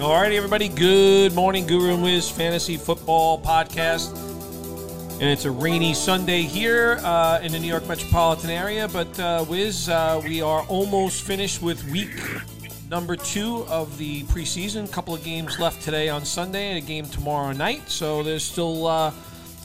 All righty, everybody. Good morning, Guru and Wiz Fantasy Football Podcast. And it's a rainy Sunday here uh, in the New York metropolitan area. But, uh, Wiz, uh, we are almost finished with week number two of the preseason. A couple of games left today on Sunday and a game tomorrow night. So there's still uh,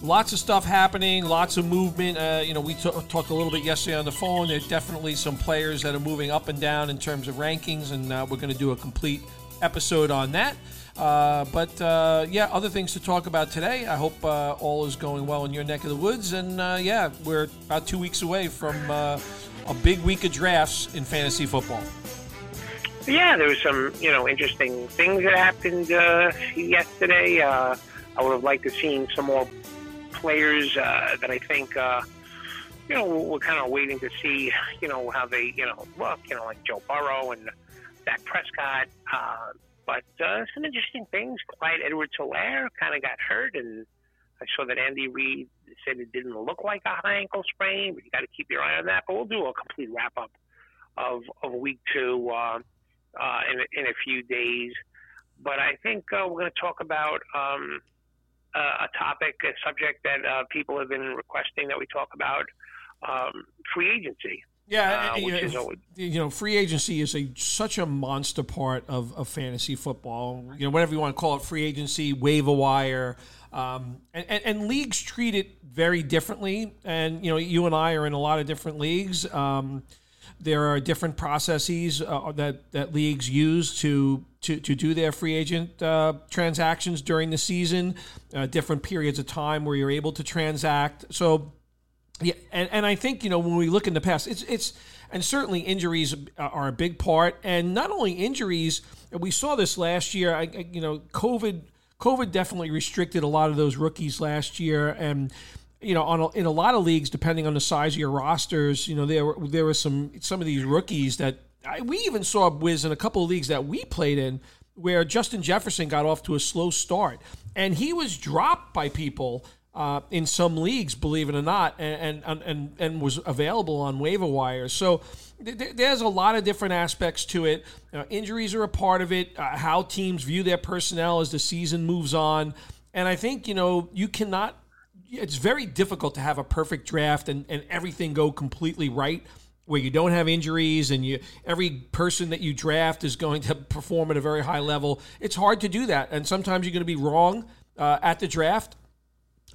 lots of stuff happening, lots of movement. Uh, you know, we t- talked a little bit yesterday on the phone. There's definitely some players that are moving up and down in terms of rankings, and uh, we're going to do a complete episode on that. Uh, but uh, yeah, other things to talk about today. I hope uh, all is going well in your neck of the woods. And uh, yeah, we're about two weeks away from uh, a big week of drafts in fantasy football. Yeah, there was some you know interesting things that happened uh, yesterday. I would have liked to seen some more players that I think you know we're kind of waiting to see you know how they you know look. You know, like Joe Burrow and Dak Prescott. Uh, but uh, some interesting things. Clyde Edwards Helaire kind of got hurt, and I saw that Andy Reid said it didn't look like a high ankle sprain, but you got to keep your eye on that. But we'll do a complete wrap up of, of week two uh, uh, in, in a few days. But I think uh, we're going to talk about um, uh, a topic, a subject that uh, people have been requesting that we talk about um, free agency. Yeah, uh, you, know, always... you, know, free agency is a such a monster part of, of fantasy football. You know, whatever you want to call it, free agency, waiver wire, um, and, and, and, leagues treat it very differently. And you know, you and I are in a lot of different leagues. Um, there are different processes uh, that that leagues use to to, to do their free agent uh, transactions during the season. Uh, different periods of time where you're able to transact. So yeah, and, and I think you know when we look in the past, it's it's and certainly injuries are a big part, and not only injuries. We saw this last year. I, I, you know, COVID COVID definitely restricted a lot of those rookies last year, and you know, on a, in a lot of leagues, depending on the size of your rosters, you know, there were there were some some of these rookies that I, we even saw Wiz in a couple of leagues that we played in where Justin Jefferson got off to a slow start, and he was dropped by people uh, in some leagues, believe it or not, and and and, and was available on waiver wires. So th- there's a lot of different aspects to it. Injuries are a part of it. Uh, how teams view their personnel as the season moves on, and I think you know you cannot. It's very difficult to have a perfect draft and, and everything go completely right where you don't have injuries and you every person that you draft is going to perform at a very high level. It's hard to do that, and sometimes you're going to be wrong uh, at the draft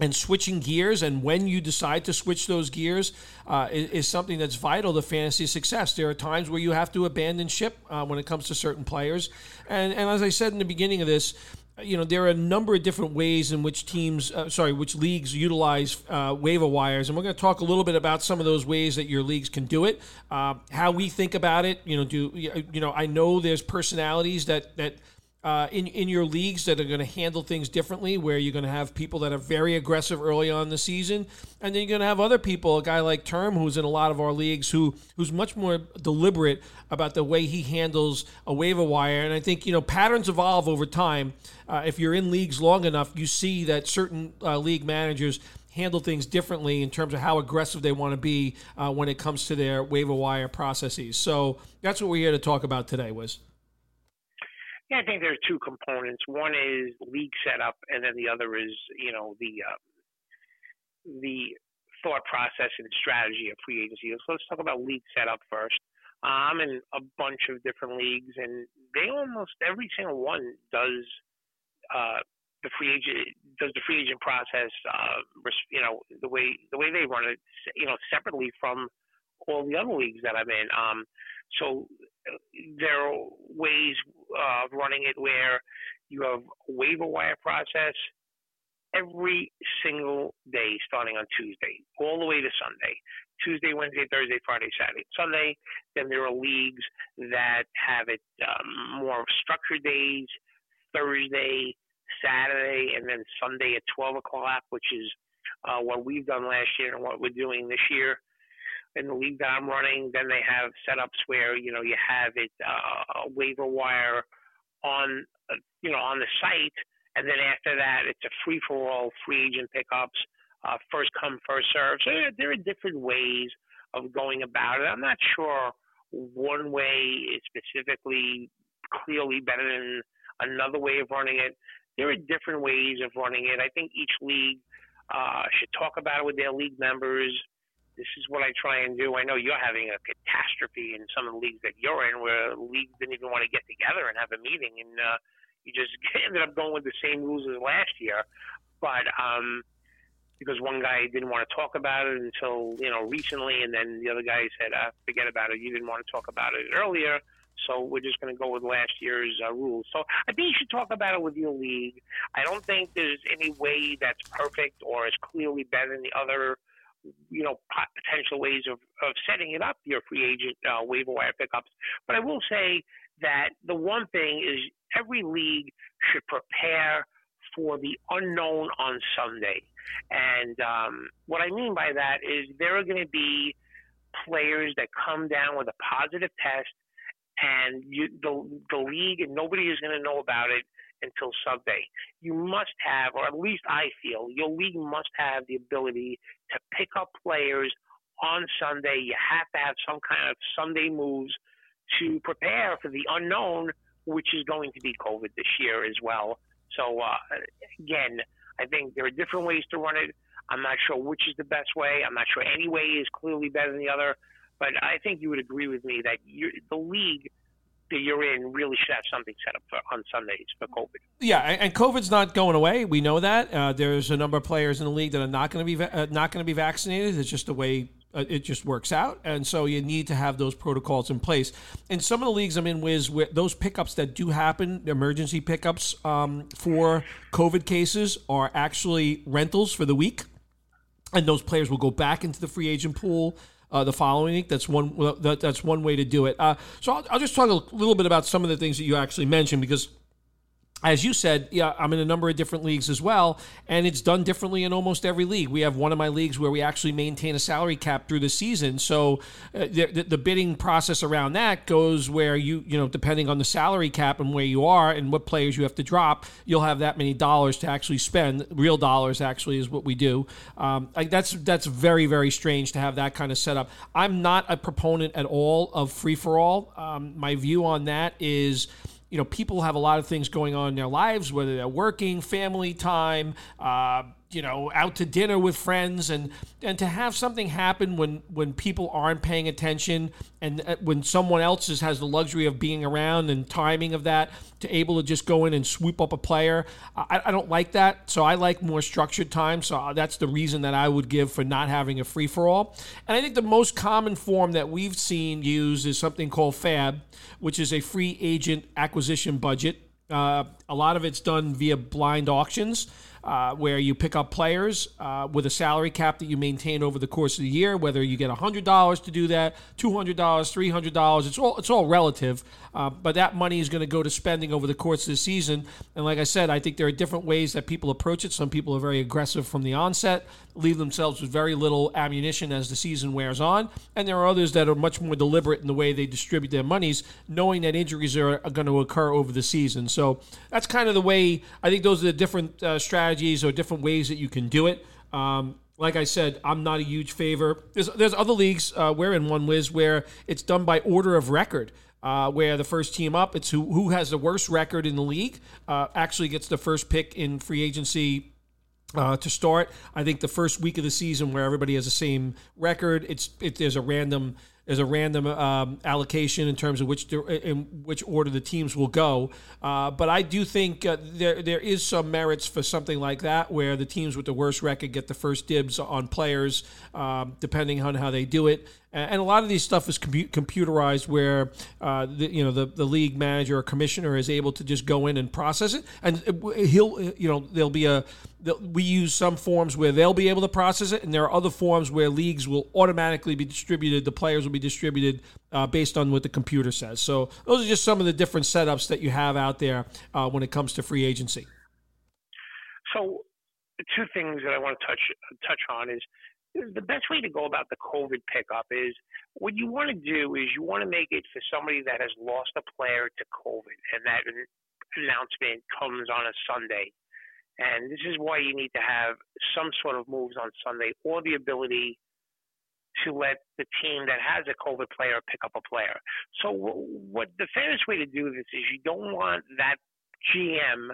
and switching gears and when you decide to switch those gears uh, is, is, something that's vital to fantasy success. There are times where you have to abandon ship uh, when it comes to certain players. And, and as I said in the beginning of this, you know there are a number of different ways in which teams uh, sorry which leagues utilize uh, waiver wires and we're going to talk a little bit about some of those ways that your leagues can do it uh, how we think about it you know do you know i know there's personalities that that uh, in in your leagues that are going to handle things differently, where you're going to have people that are very aggressive early on the season, and then you're going to have other people, a guy like Term, who's in a lot of our leagues, who who's much more deliberate about the way he handles a waiver wire. And I think you know patterns evolve over time. Uh, if you're in leagues long enough, you see that certain uh, league managers handle things differently in terms of how aggressive they want to be uh, when it comes to their waiver wire processes. So that's what we're here to talk about today, Wiz. Yeah, I think there are two components. One is league setup, and then the other is you know the uh, the thought process and strategy of free agency. So let's talk about league setup first. I'm in a bunch of different leagues, and they almost every single one does uh, the free agent does the free agent process. Uh, you know the way the way they run it, you know, separately from all the other leagues that I'm in. Um, so there are ways of running it where you have a waiver wire process every single day starting on Tuesday, all the way to Sunday. Tuesday, Wednesday, Thursday, Friday, Saturday, Sunday. Then there are leagues that have it um, more structured days, Thursday, Saturday, and then Sunday at 12 o'clock, which is uh, what we've done last year and what we're doing this year in the league that I'm running. Then they have setups where you know you have it uh, waiver wire on uh, you know on the site, and then after that it's a free for all free agent pickups, uh, first come first serve. So there, there are different ways of going about it. I'm not sure one way is specifically clearly better than another way of running it. There are different ways of running it. I think each league uh, should talk about it with their league members. This is what I try and do. I know you're having a catastrophe in some of the leagues that you're in, where leagues didn't even want to get together and have a meeting, and uh, you just ended up going with the same rules as last year. But um, because one guy didn't want to talk about it until you know recently, and then the other guy said, uh, "Forget about it. You didn't want to talk about it earlier." So we're just going to go with last year's uh, rules. So I think you should talk about it with your league. I don't think there's any way that's perfect or is clearly better than the other, you know, potential ways of, of setting it up, your free agent uh, waiver wire pickups. But I will say that the one thing is every league should prepare – for the unknown on Sunday. And um, what I mean by that is there are going to be players that come down with a positive test, and you, the the league and nobody is going to know about it until Sunday. You must have, or at least I feel, your league must have the ability to pick up players on Sunday. You have to have some kind of Sunday moves to prepare for the unknown, which is going to be COVID this year as well. So uh, again, I think there are different ways to run it. I'm not sure which is the best way. I'm not sure any way is clearly better than the other. But I think you would agree with me that the league that you're in really should have something set up for, on Sundays for COVID. Yeah, and COVID's not going away. We know that. Uh, there's a number of players in the league that are not going to be uh, not going to be vaccinated. It's just the way uh, it just works out, and so you need to have those protocols in place. In some of the leagues I'm in, where those pickups that do happen, emergency pickups um, for COVID cases, are actually rentals for the week, and those players will go back into the free agent pool. Uh, the following week. That's one. That, that's one way to do it. Uh, so I'll, I'll just talk a little bit about some of the things that you actually mentioned because as you said, yeah, I'm in a number of different leagues as well, and it's done differently in almost every league. We have one of my leagues where we actually maintain a salary cap through the season, so uh, the, the, bidding process around that goes where you, you know, depending on the salary cap and where you are and what players you have to drop, you'll have that many dollars to actually spend. Real dollars actually is what we do. Um, like that's that's very very strange to have that kind of setup. I'm not a proponent at all of free for all. Um, my view on that is you know, people have a lot of things going on in their lives, whether they're working, family time, uh, you know, out to dinner with friends, and and to have something happen when when people aren't paying attention, and uh, when someone else has the luxury of being around and timing of that, to able to just go in and swoop up a player, I, I don't like that. So I like more structured time. So uh, that's the reason that I would give for not having a free for all. And I think the most common form that we've seen used is something called FAB which is a free agent acquisition budget. Uh, a lot of it's done via blind auctions uh, where you pick up players uh, with a salary cap that you maintain over the course of the year. Whether you get hundred dollars to do that, two hundred dollars, three hundred dollars, it's all it's all relative. Uh, but that money is going to go to spending over the course of the season. And like I said, I think there are different ways that people approach it. Some people are very aggressive from the onset, leave themselves with very little ammunition as the season wears on, and there are others that are much more deliberate in the way they distribute their monies, knowing that injuries are, are going to occur over the season. So that's kind of the way. I think those are the different uh, strategies or different ways that you can do it. Um, like I said, I'm not a huge favor. There's there's other leagues. Uh, we're in one Wiz where it's done by order of record. Uh, where the first team up, it's who who has the worst record in the league, uh, actually gets the first pick in free agency uh, to start. I think the first week of the season where everybody has the same record, it's it, there's a random there's a random um, allocation in terms of which in which order the teams will go. Uh, but I do think uh, there there is some merits for something like that, where the teams with the worst record get the first dibs on players, um, depending on how they do it and a lot of these stuff is computerized where uh, the, you know the, the league manager or commissioner is able to just go in and process it. And he'll you know there'll be a we use some forms where they'll be able to process it and there are other forms where leagues will automatically be distributed the players will be distributed uh, based on what the computer says. So those are just some of the different setups that you have out there uh, when it comes to free agency. So two things that I want to touch touch on is the best way to go about the COVID pickup is what you want to do is you want to make it for somebody that has lost a player to COVID, and that announcement comes on a Sunday. And this is why you need to have some sort of moves on Sunday or the ability to let the team that has a COVID player pick up a player. So, what the fairest way to do this is you don't want that GM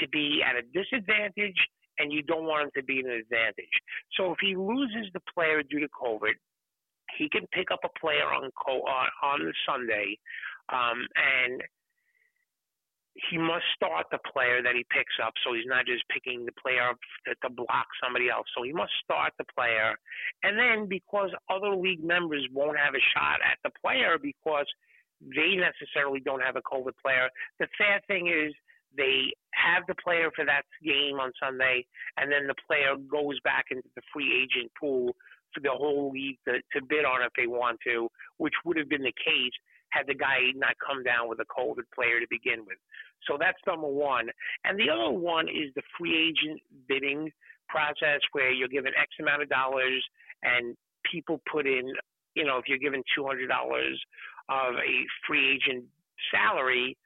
to be at a disadvantage and you don't want him to be an advantage. So if he loses the player due to COVID, he can pick up a player on on, on the Sunday, um, and he must start the player that he picks up. So he's not just picking the player up to, to block somebody else. So he must start the player, and then because other league members won't have a shot at the player because they necessarily don't have a COVID player. The sad thing is they have the player for that game on Sunday, and then the player goes back into the free agent pool for the whole league to, to bid on if they want to, which would have been the case had the guy not come down with a COVID player to begin with. So that's number one. And the other one is the free agent bidding process where you're given X amount of dollars and people put in, you know, if you're given $200 of a free agent salary,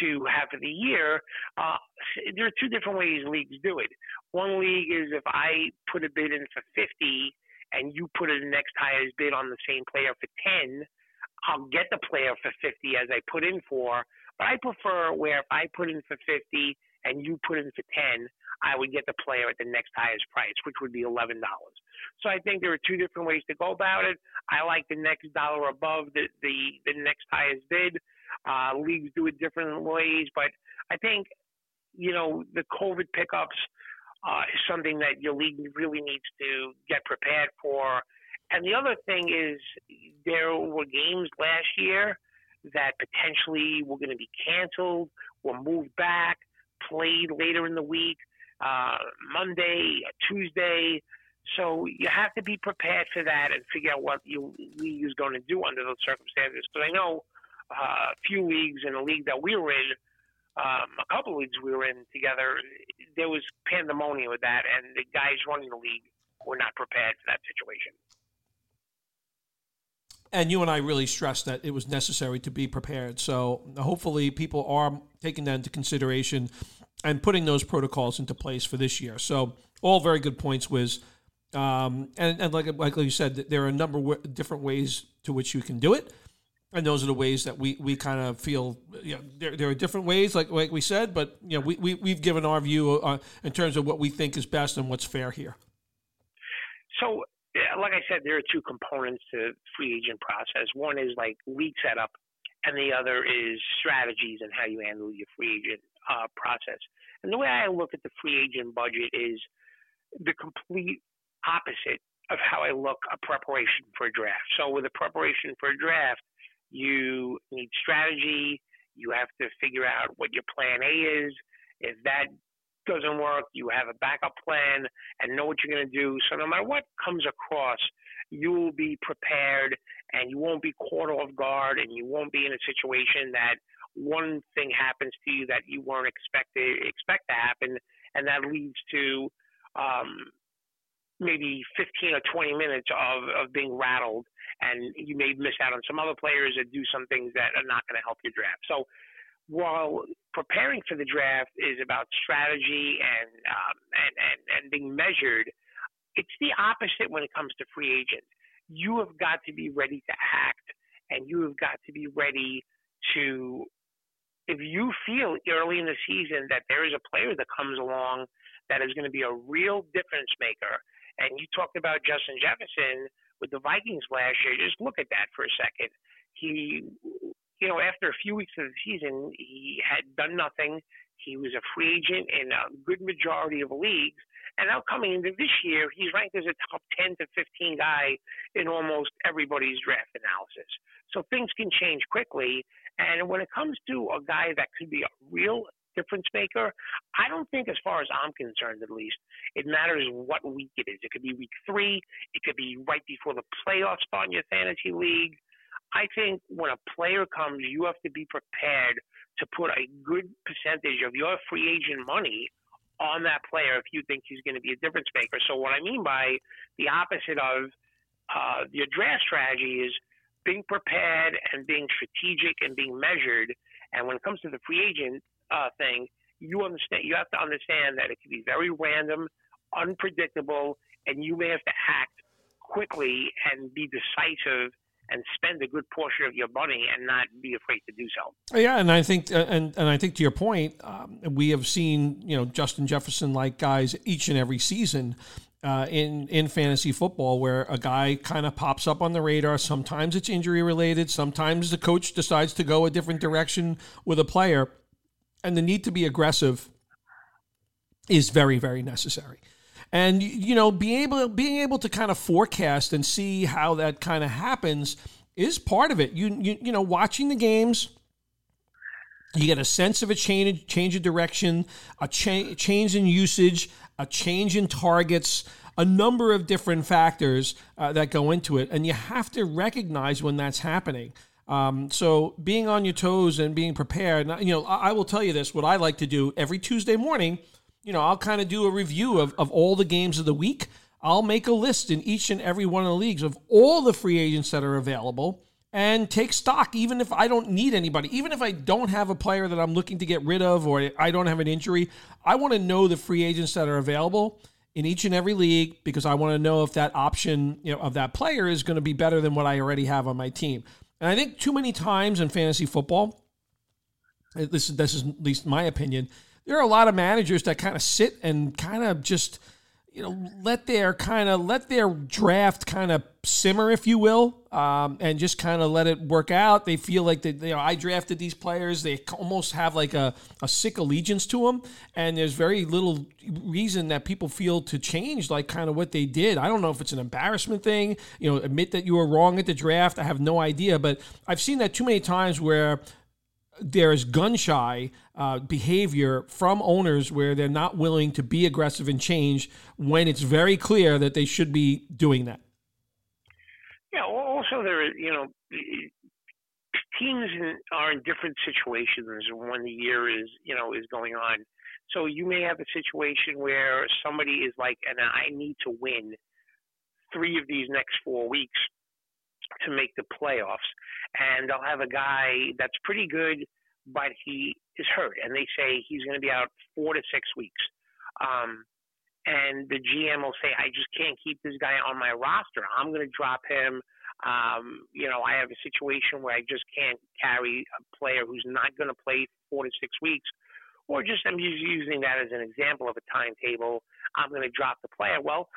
to have for the year, uh, there are two different ways leagues do it. One league is if I put a bid in for 50 and you put in the next highest bid on the same player for 10, I'll get the player for 50 as I put in for. But I prefer where if I put in for 50 and you put in for 10, I would get the player at the next highest price, which would be $11. So I think there are two different ways to go about it. I like the next dollar above the, the, the next highest bid. Uh, leagues do it different ways, but I think, you know, the COVID pickups uh, is something that your league really needs to get prepared for. And the other thing is, there were games last year that potentially were going to be canceled or moved back, played later in the week, uh, Monday, Tuesday. So you have to be prepared for that and figure out what your league is going to do under those circumstances. Because I know uh, a few leagues in the league that we were in, um, a couple of leagues we were in together, there was pandemonium with that, and the guys running the league were not prepared for that situation. And you and I really stressed that it was necessary to be prepared. So hopefully, people are taking that into consideration and putting those protocols into place for this year. So all very good points, Wiz. Um, and, and like like you said, there are a number of different ways to which you can do it and those are the ways that we, we kind of feel you know there, there are different ways like like we said but you know we, we we've given our view uh, in terms of what we think is best and what's fair here. So like i said there are two components to free agent process. One is like league setup and the other is strategies and how you handle your free agent uh, process. And the way i look at the free agent budget is the complete opposite of how I look a preparation for a draft. So with a preparation for a draft, you need strategy. You have to figure out what your plan A is. If that doesn't work, you have a backup plan and know what you're going to do. So no matter what comes across, you will be prepared and you won't be caught off guard and you won't be in a situation that one thing happens to you that you weren't expected expect to happen and that leads to um, maybe 15 or 20 minutes of, of being rattled, and you may miss out on some other players that do some things that are not going to help your draft. So while preparing for the draft is about strategy and, um, and, and, and being measured, it's the opposite when it comes to free agents. You have got to be ready to act, and you have got to be ready to if you feel early in the season that there is a player that comes along that is going to be a real difference maker and you talked about Justin Jefferson with the Vikings last year. Just look at that for a second. He, you know, after a few weeks of the season, he had done nothing. He was a free agent in a good majority of leagues. And now coming into this year, he's ranked as a top 10 to 15 guy in almost everybody's draft analysis. So things can change quickly. And when it comes to a guy that could be a real difference maker. I don't think, as far as I'm concerned, at least, it matters what week it is. It could be week three. It could be right before the playoffs start in your fantasy league. I think when a player comes, you have to be prepared to put a good percentage of your free agent money on that player if you think he's going to be a difference maker. So what I mean by the opposite of uh, your draft strategy is being prepared and being strategic and being measured. And when it comes to the free agent uh, thing, you understand. You have to understand that it can be very random, unpredictable, and you may have to act quickly and be decisive and spend a good portion of your money and not be afraid to do so. Yeah, and I think uh, and and I think to your point, um, we have seen you know Justin Jefferson like guys each and every season. Uh, in in fantasy football, where a guy kind of pops up on the radar. Sometimes it's injury related. Sometimes the coach decides to go a different direction with a player, and the need to be aggressive is very very necessary. And you know being able being able to kind of forecast and see how that kind of happens is part of it. You you, you know watching the games you get a sense of a change change of direction a cha- change in usage a change in targets a number of different factors uh, that go into it. And you have to recognize when that's happening um, so being on your toes and being prepared you know I, will tell you this what i like to do every tuesday morning you know, I'll kind of do a review of, of all the games of the week. I'll make a list in each and every one of the leagues of all the free agents that are available and take stock, even if I don't need anybody, even if I don't have a player that I'm looking to get rid of or I don't have an injury. I want to know the free agents that are available in each and every league because I want to know if that option you know, of that player is going to be better than what I already have on my team. And I think too many times in fantasy football, this, this is at least my opinion, there are a lot of managers that kind of sit and kind of just you know let their kind of let their draft kind of simmer if you will um, and just kind of let it work out. They feel like they, you know i drafted these players. They almost have like a, a sick allegiance to them and there's very little reason that people feel to change like kind of what they did. I don't know if it's an embarrassment thing you know admit that you were wrong at the draft. I have no idea but i've seen that too many times where there's gun shy uh, behavior from owners where they're not willing to be aggressive and change when it's very clear that they should be doing that. Yeah. Also, there, you know, teams are in different situations when the year is, you know, is going on. So you may have a situation where somebody is like, and I need to win three of these next four weeks to make the playoffs. And they'll have a guy that's pretty good, but he is hurt. And they say he's going to be out four to six weeks. Um, and the GM will say, I just can't keep this guy on my roster. I'm going to drop him. Um, you know, I have a situation where I just can't carry a player who's not going to play four to six weeks. Or just, I'm just using that as an example of a timetable. I'm going to drop the player. Well,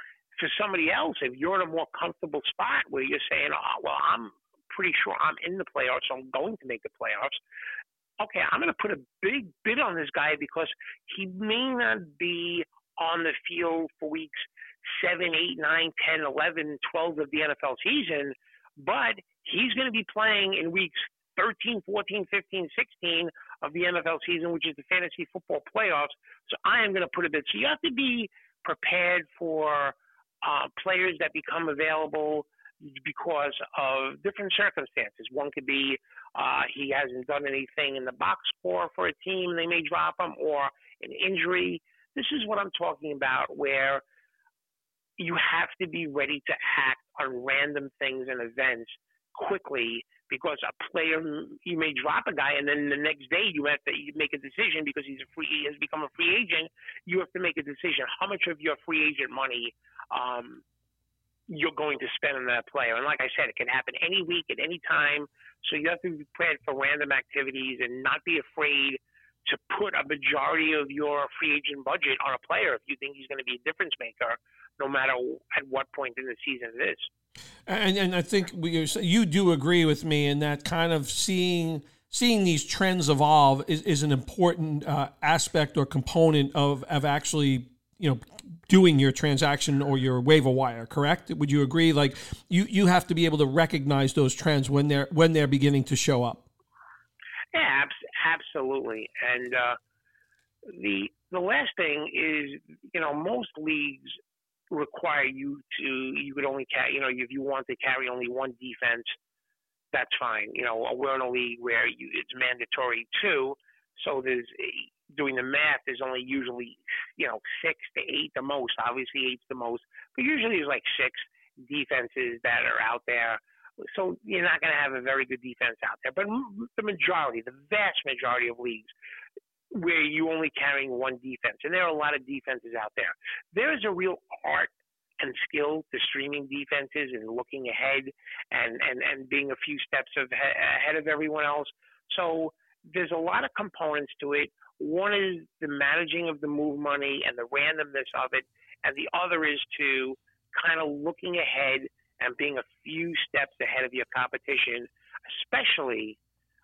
for somebody else, if you're in a more comfortable spot where you're saying, oh, well, I'm pretty sure I'm in the playoffs, so I'm going to make the playoffs. Okay, I'm going to put a big bid on this guy because he may not be on the field for weeks 7, 8, 9, 10, 11, 12 of the NFL season, but he's going to be playing in weeks 13, 14, 15, 16 of the NFL season, which is the fantasy football playoffs. So I am going to put a bid. So you have to be prepared for uh, players that become available because of different circumstances. One could be uh, he hasn't done anything in the box score for a team, they may drop him, or an injury. This is what I'm talking about, where you have to be ready to act on random things and events quickly because a player you may drop a guy and then the next day you have to make a decision because he's a free he has become a free agent you have to make a decision how much of your free agent money um, you're going to spend on that player. And like I said, it can happen any week at any time. So you have to be prepared for random activities and not be afraid to put a majority of your free agent budget on a player if you think he's going to be a difference maker, no matter at what point in the season it is. And, and I think we, you do agree with me in that kind of seeing seeing these trends evolve is, is an important uh, aspect or component of, of actually you know doing your transaction or your waiver wire correct? Would you agree? Like you you have to be able to recognize those trends when they're when they're beginning to show up. Yeah absolutely. And uh, the the last thing is you know most leagues require you to you could only carry you know if you want to carry only one defense that's fine you know we're in a league where you, it's mandatory too so there's doing the math, there's only usually, you know, six to eight the most. Obviously, eight's the most, but usually there's like six defenses that are out there. So you're not going to have a very good defense out there. But the majority, the vast majority of leagues, where you only carrying one defense, and there are a lot of defenses out there. There is a real art and skill to streaming defenses and looking ahead and, and, and being a few steps of, ahead of everyone else. So there's a lot of components to it. One is the managing of the move money and the randomness of it, and the other is to kind of looking ahead and being a few steps ahead of your competition, especially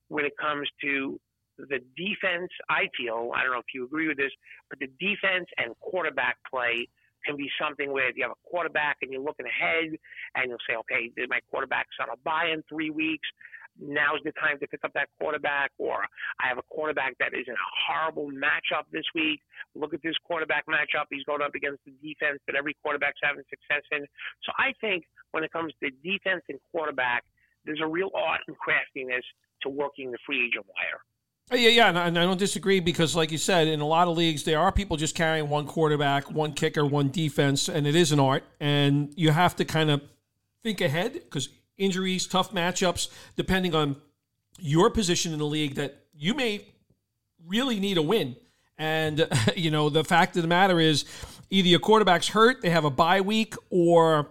when it comes to the defense. I feel I don't know if you agree with this, but the defense and quarterback play can be something where if you have a quarterback and you're looking ahead and you'll say, okay, my quarterback's on a bye in three weeks now's the time to pick up that quarterback, or I have a quarterback that is in a horrible matchup this week. Look at this quarterback matchup. He's going up against the defense that every quarterback's having success in. So I think when it comes to defense and quarterback, there's a real art and craftiness to working the free agent wire. Uh, yeah, yeah, and I don't disagree because, like you said, in a lot of leagues, there are people just carrying one quarterback, one kicker, one defense, and it is an art. And you have to kind of think ahead because injuries, tough matchups, depending on your position in the league, that you may really need a win. And, you know, the fact of the matter is either your quarterback's hurt, they have a bye week, or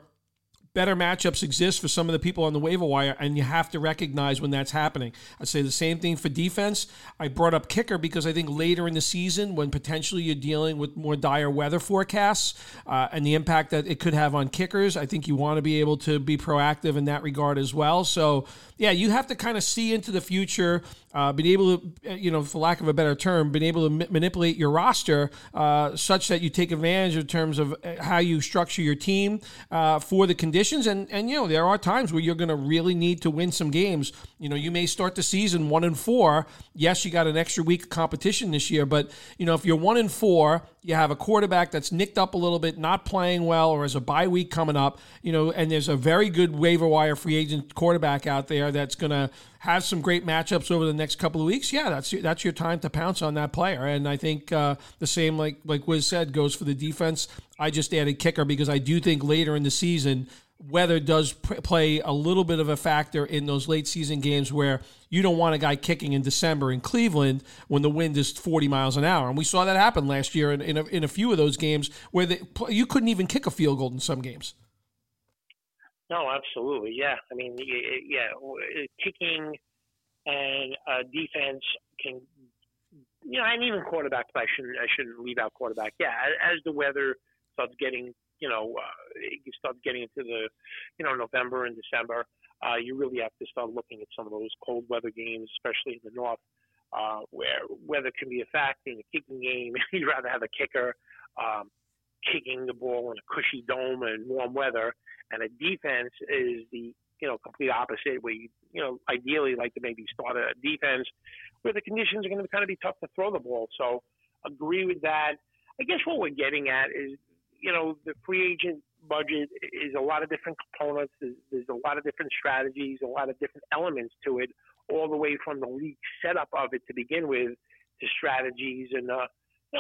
better matchups exist for some of the people on the waiver wire, and you have to recognize when that's happening. I'd say the same thing for defense. I brought up kicker because I think later in the season, when potentially you're dealing with more dire weather forecasts uh, and the impact that it could have on kickers, I think you want to be able to be proactive in that regard as well. So, yeah, you have to kind of see into the future uh, being able to, uh, you know, for lack of a better term, being able to ma- manipulate your roster uh, such that you take advantage in terms of uh, how you structure your team uh, for the conditions. And and you know, there are times where you're going to really need to win some games. You know, you may start the season one and four. Yes, you got an extra week of competition this year, but you know, if you're one and four, you have a quarterback that's nicked up a little bit, not playing well, or has a bye week coming up. You know, and there's a very good waiver wire free agent quarterback out there that's going to have some great matchups over the next couple of weeks, yeah, that's that's your time to pounce on that player. And I think uh, the same, like like Wiz said, goes for the defense. I just added kicker because I do think later in the season weather does play a little bit of a factor in those late season games where you don't want a guy kicking in December in Cleveland when the wind is 40 miles an hour. And we saw that happen last year in, in, a, in a few of those games where the, you couldn't even kick a field goal in some games. No, absolutely. Yeah. I mean, yeah, kicking and uh, defense can, you know, and even quarterback. I shouldn't, I shouldn't leave out quarterback. Yeah. As the weather starts getting, you know, uh, you start getting into the, you know, November and December, uh, you really have to start looking at some of those cold weather games, especially in the north, uh, where weather can be a factor in a kicking game. You'd rather have a kicker um, kicking the ball in a cushy dome and warm weather and a defense is the you know complete opposite, where you you know ideally like to maybe start a defense where the conditions are going to kind of be tough to throw the ball. So agree with that. I guess what we're getting at is you know the free agent budget is a lot of different components. There's, there's a lot of different strategies, a lot of different elements to it, all the way from the league setup of it to begin with to strategies and uh,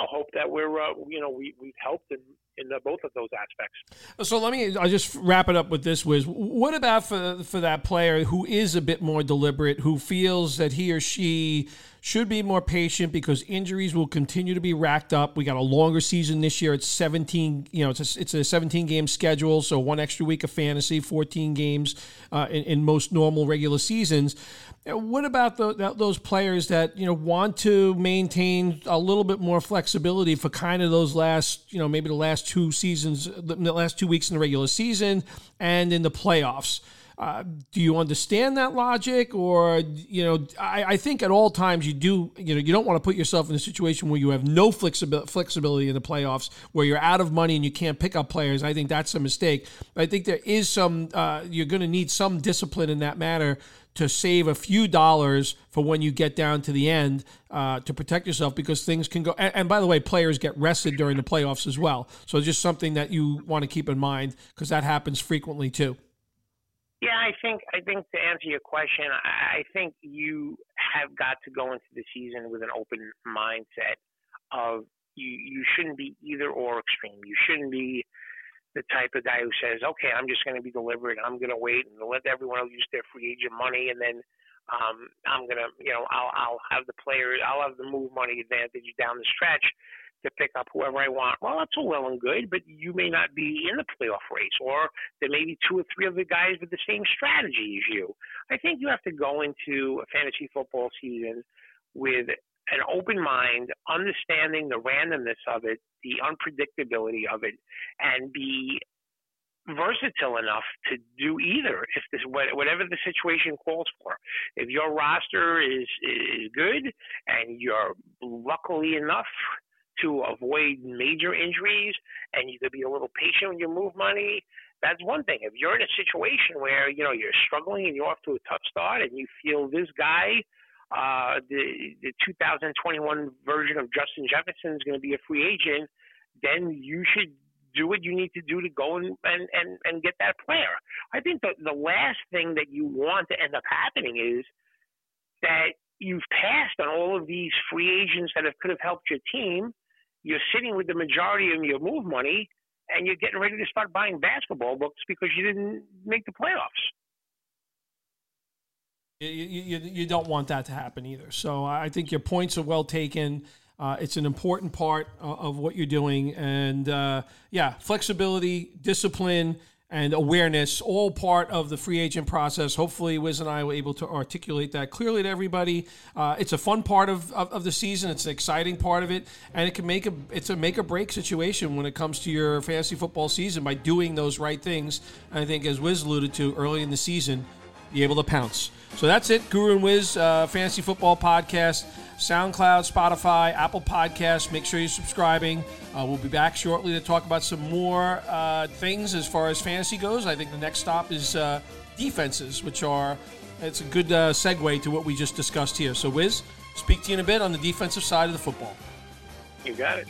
hope that we're uh, you know we we've helped in in both of those aspects. So let me I'll just wrap it up with this Wiz. What about for for that player who is a bit more deliberate, who feels that he or she should be more patient because injuries will continue to be racked up. We got a longer season this year. It's 17, you know, it's a, it's a 17 game schedule, so one extra week of fantasy, 14 games uh, in, in most normal regular seasons. What about the, those players that you know want to maintain a little bit more flexibility for kind of those last, you know, maybe the last two seasons, the last two weeks in the regular season and in the playoffs? Uh, do you understand that logic, or you know, I, I, think at all times you do. You know, you don't want to put yourself in a situation where you have no flexibility, in the playoffs, where you're out of money and you can't pick up players. I think that's a mistake. I think there is some. Uh, you're going to need some discipline in that matter to save a few dollars for when you get down to the end uh, to protect yourself because things can go. And, and, by the way, players get rested during the playoffs as well. So just something that you want to keep in mind because that happens frequently too. Yeah, I think I think to answer your question, I think you have got to go into the season with an open mindset of you you shouldn't be either or extreme. You shouldn't be the type of guy who says, "Okay, I'm just going to be deliberate. I'm going to wait and let everyone else use their free agent money, and then um, I'm going to, you know, I'll I'll have the player, I'll have the move money advantage down the stretch." to pick up whoever I want. Well, that's all well and good, but you may not be in the playoff race, or there may be two or three other guys with the same strategy as you. I think you have to go into a fantasy football season with an open mind, understanding the randomness of it, the unpredictability of it, and be versatile enough to do either if this whatever the situation calls for. If your roster is is good and you're luckily enough to avoid major injuries and you could be a little patient when you move money, that's one thing. If you're in a situation where you know you're struggling and you're off to a tough start and you feel this guy uh, the the 2021 version of Justin Jefferson is going to be a free agent, then you should do what you need to do to go and, and, and, and get that player. I think the, the last thing that you want to end up happening is that you've passed on all of these free agents that have, could have helped your team. You're sitting with the majority of your move money, and you're getting ready to start buying basketball books because you didn't make the playoffs. You, you, you don't want that to happen either. So I think your points are well taken. Uh, it's an important part of what you're doing. And uh, yeah, flexibility, discipline, and awareness, all part of the free agent process. Hopefully, Wiz and I were able to articulate that clearly to everybody. Uh, it's a fun part of, of, of, the season. It's an exciting part of it, and it can make a it's a make or break situation when it comes to your fantasy football season by doing those right things. And I think, as Wiz alluded to early in the season, be able to pounce. So that's it, Guru and Wiz uh, Fantasy Football Podcast. SoundCloud, Spotify, Apple Podcasts. Make sure you're subscribing. Uh, we'll be back shortly to talk about some more uh, things as far as fantasy goes. I think the next stop is uh, defenses, which are it's a good uh, segue to what we just discussed here. So, Wiz, speak to you in a bit on the defensive side of the football. You got it.